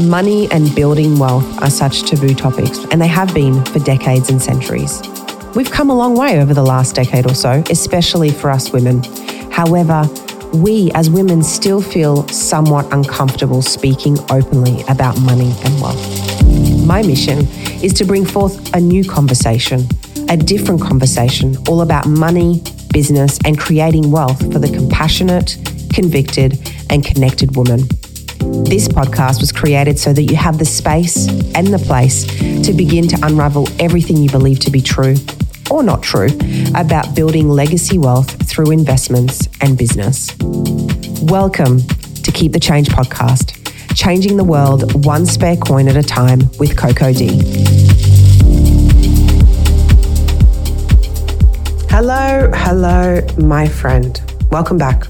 Money and building wealth are such taboo topics, and they have been for decades and centuries. We've come a long way over the last decade or so, especially for us women. However, we as women still feel somewhat uncomfortable speaking openly about money and wealth. My mission is to bring forth a new conversation, a different conversation, all about money, business, and creating wealth for the compassionate, convicted, and connected woman. This podcast was created so that you have the space and the place to begin to unravel everything you believe to be true or not true about building legacy wealth through investments and business. Welcome to Keep the Change podcast, changing the world one spare coin at a time with Coco D. Hello, hello, my friend. Welcome back.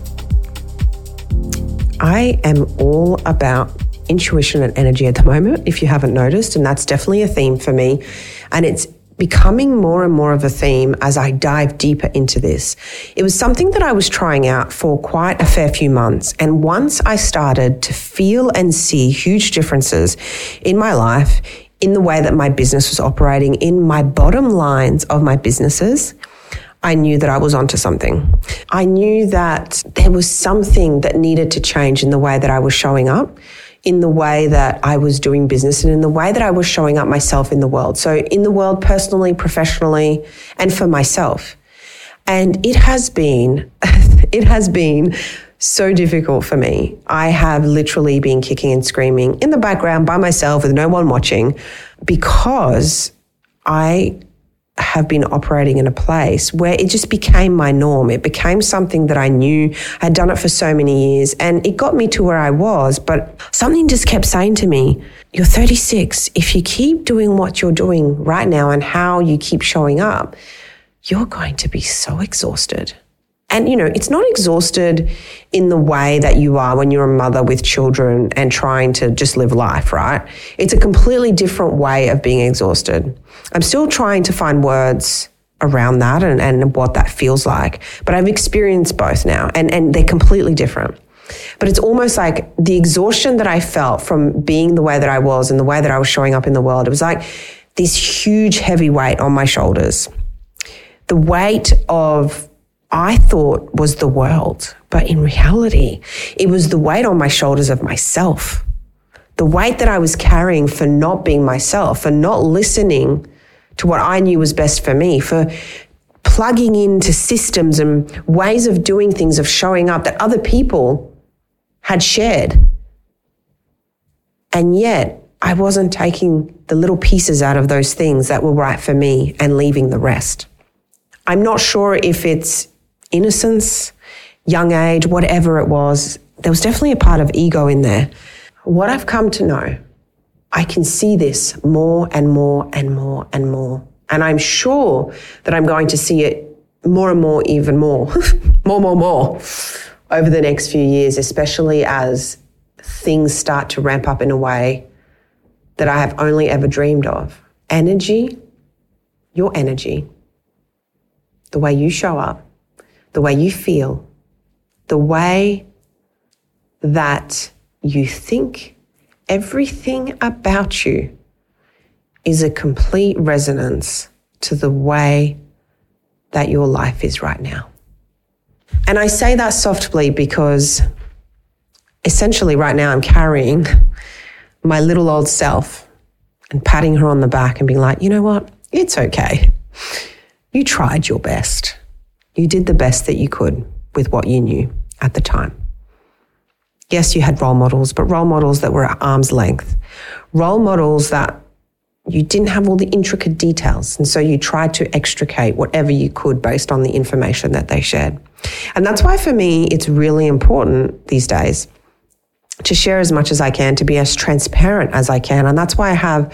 I am all about intuition and energy at the moment, if you haven't noticed, and that's definitely a theme for me. And it's becoming more and more of a theme as I dive deeper into this. It was something that I was trying out for quite a fair few months. And once I started to feel and see huge differences in my life, in the way that my business was operating, in my bottom lines of my businesses, I knew that I was onto something. I knew that there was something that needed to change in the way that I was showing up in the way that I was doing business and in the way that I was showing up myself in the world. So, in the world, personally, professionally, and for myself. And it has been, it has been so difficult for me. I have literally been kicking and screaming in the background by myself with no one watching because I have been operating in a place where it just became my norm. It became something that I knew. I had done it for so many years and it got me to where I was. But something just kept saying to me, You're 36. If you keep doing what you're doing right now and how you keep showing up, you're going to be so exhausted. And, you know, it's not exhausted in the way that you are when you're a mother with children and trying to just live life, right? It's a completely different way of being exhausted. I'm still trying to find words around that and, and what that feels like, but I've experienced both now and, and they're completely different. But it's almost like the exhaustion that I felt from being the way that I was and the way that I was showing up in the world. It was like this huge, heavy weight on my shoulders. The weight of I thought was the world, but in reality, it was the weight on my shoulders of myself. The weight that I was carrying for not being myself, for not listening to what I knew was best for me, for plugging into systems and ways of doing things, of showing up that other people had shared. And yet, I wasn't taking the little pieces out of those things that were right for me and leaving the rest. I'm not sure if it's innocence, young age, whatever it was, there was definitely a part of ego in there. What I've come to know, I can see this more and more and more and more. And I'm sure that I'm going to see it more and more, even more, more, more, more over the next few years, especially as things start to ramp up in a way that I have only ever dreamed of. Energy, your energy, the way you show up, the way you feel, the way that you think, everything about you is a complete resonance to the way that your life is right now. And I say that softly because essentially right now I'm carrying my little old self and patting her on the back and being like, you know what? It's okay. You tried your best. You did the best that you could with what you knew at the time. Yes, you had role models, but role models that were at arm's length, role models that you didn't have all the intricate details. And so you tried to extricate whatever you could based on the information that they shared. And that's why for me, it's really important these days to share as much as I can, to be as transparent as I can. And that's why I have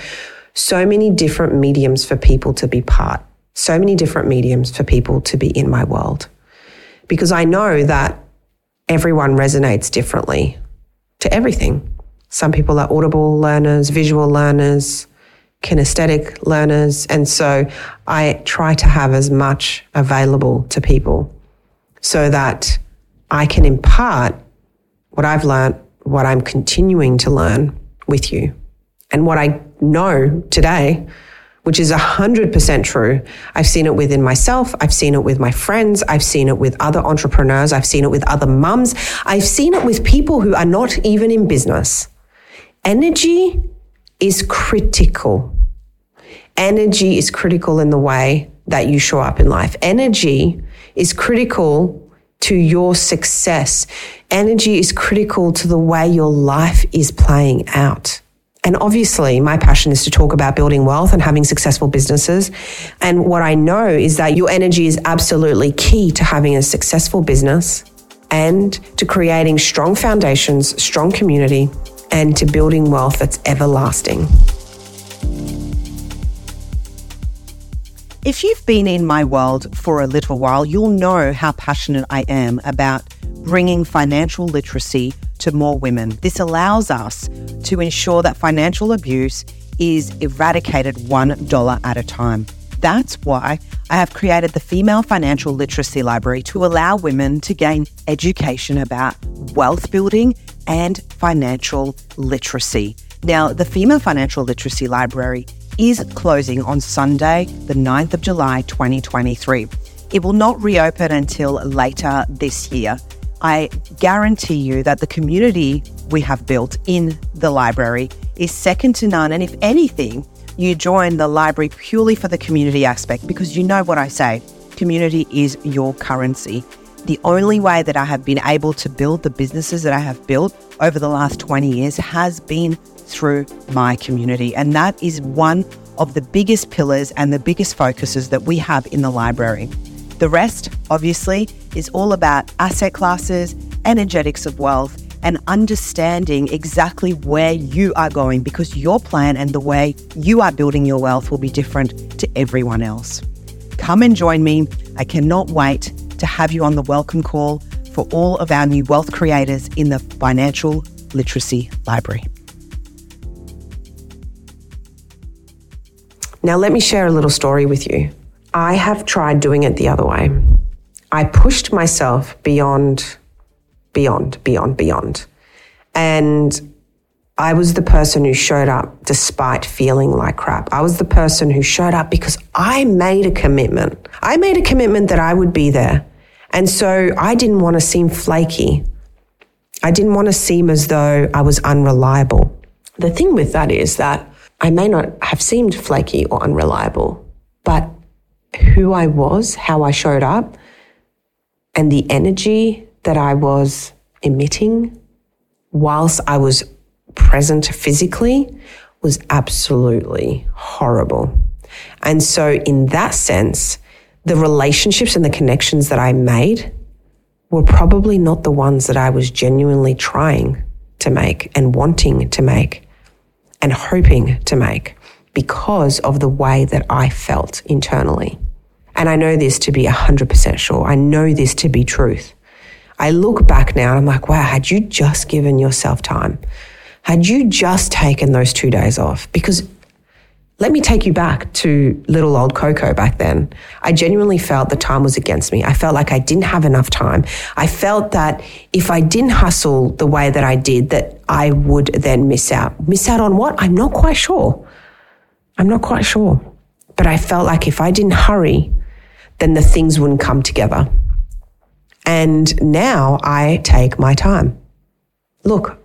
so many different mediums for people to be part so many different mediums for people to be in my world because I know that everyone resonates differently to everything. Some people are audible learners, visual learners, kinesthetic learners. And so I try to have as much available to people so that I can impart what I've learned what I'm continuing to learn with you and what I know today, which is 100% true. I've seen it within myself. I've seen it with my friends. I've seen it with other entrepreneurs. I've seen it with other mums. I've seen it with people who are not even in business. Energy is critical. Energy is critical in the way that you show up in life. Energy is critical to your success. Energy is critical to the way your life is playing out. And obviously, my passion is to talk about building wealth and having successful businesses. And what I know is that your energy is absolutely key to having a successful business and to creating strong foundations, strong community, and to building wealth that's everlasting. If you've been in my world for a little while, you'll know how passionate I am about bringing financial literacy to more women. This allows us to ensure that financial abuse is eradicated $1 at a time. That's why I have created the Female Financial Literacy Library to allow women to gain education about wealth building and financial literacy. Now, the Female Financial Literacy Library is closing on Sunday, the 9th of July 2023. It will not reopen until later this year. I guarantee you that the community we have built in the library is second to none. And if anything, you join the library purely for the community aspect because you know what I say community is your currency. The only way that I have been able to build the businesses that I have built over the last 20 years has been through my community. And that is one of the biggest pillars and the biggest focuses that we have in the library. The rest, obviously, is all about asset classes, energetics of wealth, and understanding exactly where you are going because your plan and the way you are building your wealth will be different to everyone else. Come and join me. I cannot wait to have you on the welcome call for all of our new wealth creators in the Financial Literacy Library. Now, let me share a little story with you. I have tried doing it the other way. I pushed myself beyond, beyond, beyond, beyond. And I was the person who showed up despite feeling like crap. I was the person who showed up because I made a commitment. I made a commitment that I would be there. And so I didn't want to seem flaky. I didn't want to seem as though I was unreliable. The thing with that is that I may not have seemed flaky or unreliable, but who I was, how I showed up, and the energy that I was emitting whilst I was present physically was absolutely horrible. And so, in that sense, the relationships and the connections that I made were probably not the ones that I was genuinely trying to make and wanting to make and hoping to make because of the way that I felt internally. And I know this to be 100% sure. I know this to be truth. I look back now and I'm like, wow, had you just given yourself time? Had you just taken those two days off? Because let me take you back to little old Coco back then. I genuinely felt the time was against me. I felt like I didn't have enough time. I felt that if I didn't hustle the way that I did, that I would then miss out. Miss out on what? I'm not quite sure. I'm not quite sure. But I felt like if I didn't hurry, then the things wouldn't come together. And now I take my time. Look,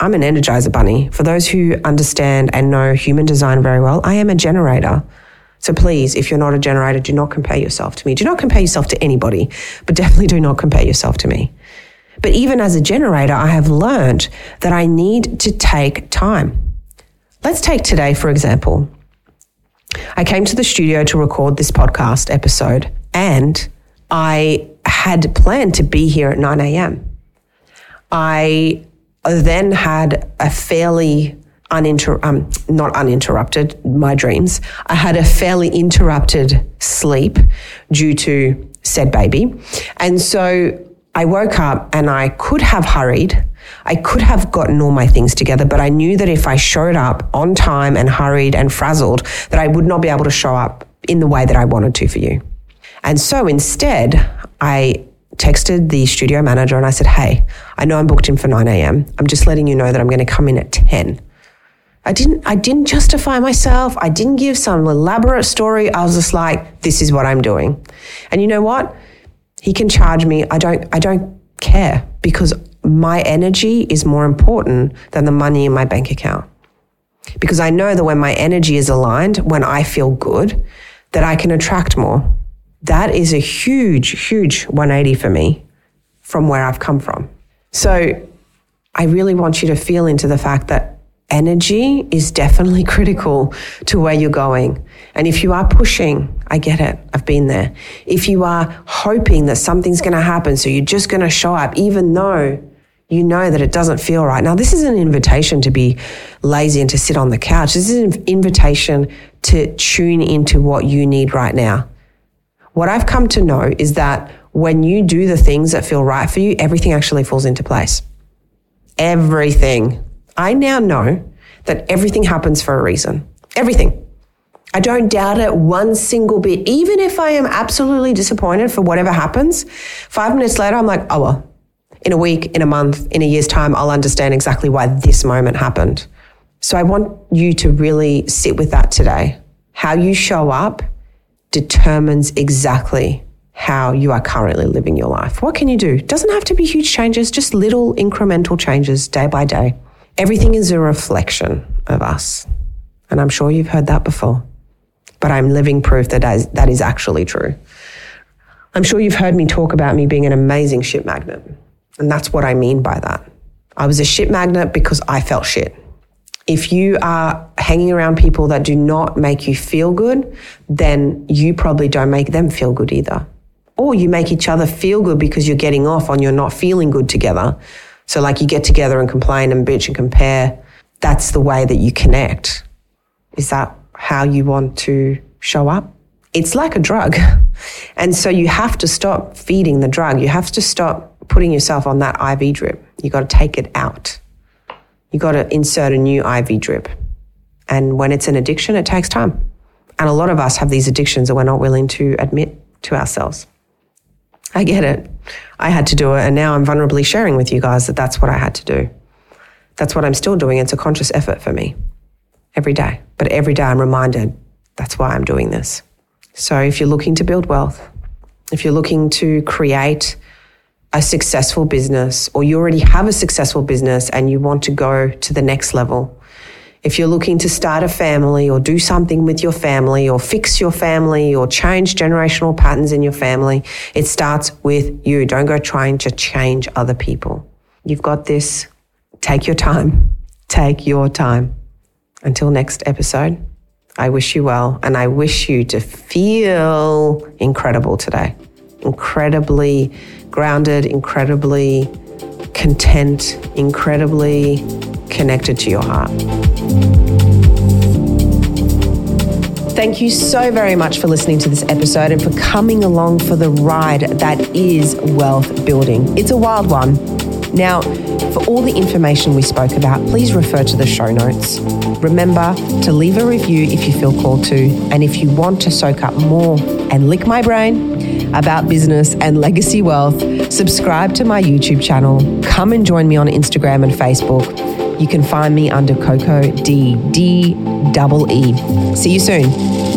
I'm an energizer bunny. For those who understand and know human design very well, I am a generator. So please, if you're not a generator, do not compare yourself to me. Do not compare yourself to anybody, but definitely do not compare yourself to me. But even as a generator, I have learned that I need to take time. Let's take today, for example. I came to the studio to record this podcast episode and I had planned to be here at 9 a.m. I then had a fairly uninter um, not uninterrupted my dreams. I had a fairly interrupted sleep due to said baby, and so I woke up and I could have hurried. I could have gotten all my things together, but I knew that if I showed up on time and hurried and frazzled, that I would not be able to show up in the way that I wanted to for you. And so instead, I texted the studio manager and I said, Hey, I know I'm booked in for 9 a.m. I'm just letting you know that I'm going to come in at 10. I didn't I didn't justify myself. I didn't give some elaborate story. I was just like, this is what I'm doing. And you know what? He can charge me. I don't I don't care because my energy is more important than the money in my bank account. Because I know that when my energy is aligned, when I feel good, that I can attract more. That is a huge, huge 180 for me from where I've come from. So I really want you to feel into the fact that energy is definitely critical to where you're going. And if you are pushing, I get it. I've been there. If you are hoping that something's going to happen, so you're just going to show up, even though you know that it doesn't feel right. Now, this is an invitation to be lazy and to sit on the couch. This is an invitation to tune into what you need right now. What I've come to know is that when you do the things that feel right for you, everything actually falls into place. Everything. I now know that everything happens for a reason. Everything. I don't doubt it one single bit. Even if I am absolutely disappointed for whatever happens, five minutes later, I'm like, oh well, in a week, in a month, in a year's time, I'll understand exactly why this moment happened. So I want you to really sit with that today. How you show up determines exactly how you are currently living your life. What can you do? Doesn't have to be huge changes, just little incremental changes day by day. Everything is a reflection of us. And I'm sure you've heard that before, but I'm living proof that that is, actually true. I'm sure you've heard me talk about me being an amazing ship magnet. And that's what I mean by that. I was a shit magnet because I felt shit. If you are hanging around people that do not make you feel good, then you probably don't make them feel good either. Or you make each other feel good because you're getting off on you're not feeling good together. So, like, you get together and complain and bitch and compare. That's the way that you connect. Is that how you want to show up? It's like a drug. And so you have to stop feeding the drug. You have to stop putting yourself on that IV drip. You got to take it out. You got to insert a new IV drip. And when it's an addiction, it takes time. And a lot of us have these addictions that we're not willing to admit to ourselves. I get it. I had to do it. And now I'm vulnerably sharing with you guys that that's what I had to do. That's what I'm still doing. It's a conscious effort for me every day. But every day I'm reminded that's why I'm doing this. So if you're looking to build wealth, if you're looking to create a successful business or you already have a successful business and you want to go to the next level. If you're looking to start a family or do something with your family or fix your family or change generational patterns in your family, it starts with you. Don't go trying to change other people. You've got this. Take your time. Take your time. Until next episode, I wish you well and I wish you to feel incredible today. Incredibly grounded, incredibly content, incredibly connected to your heart. Thank you so very much for listening to this episode and for coming along for the ride that is wealth building. It's a wild one. Now, for all the information we spoke about, please refer to the show notes. Remember to leave a review if you feel called to, and if you want to soak up more and lick my brain, about business and legacy wealth, subscribe to my YouTube channel. Come and join me on Instagram and Facebook. You can find me under Coco D D E. See you soon.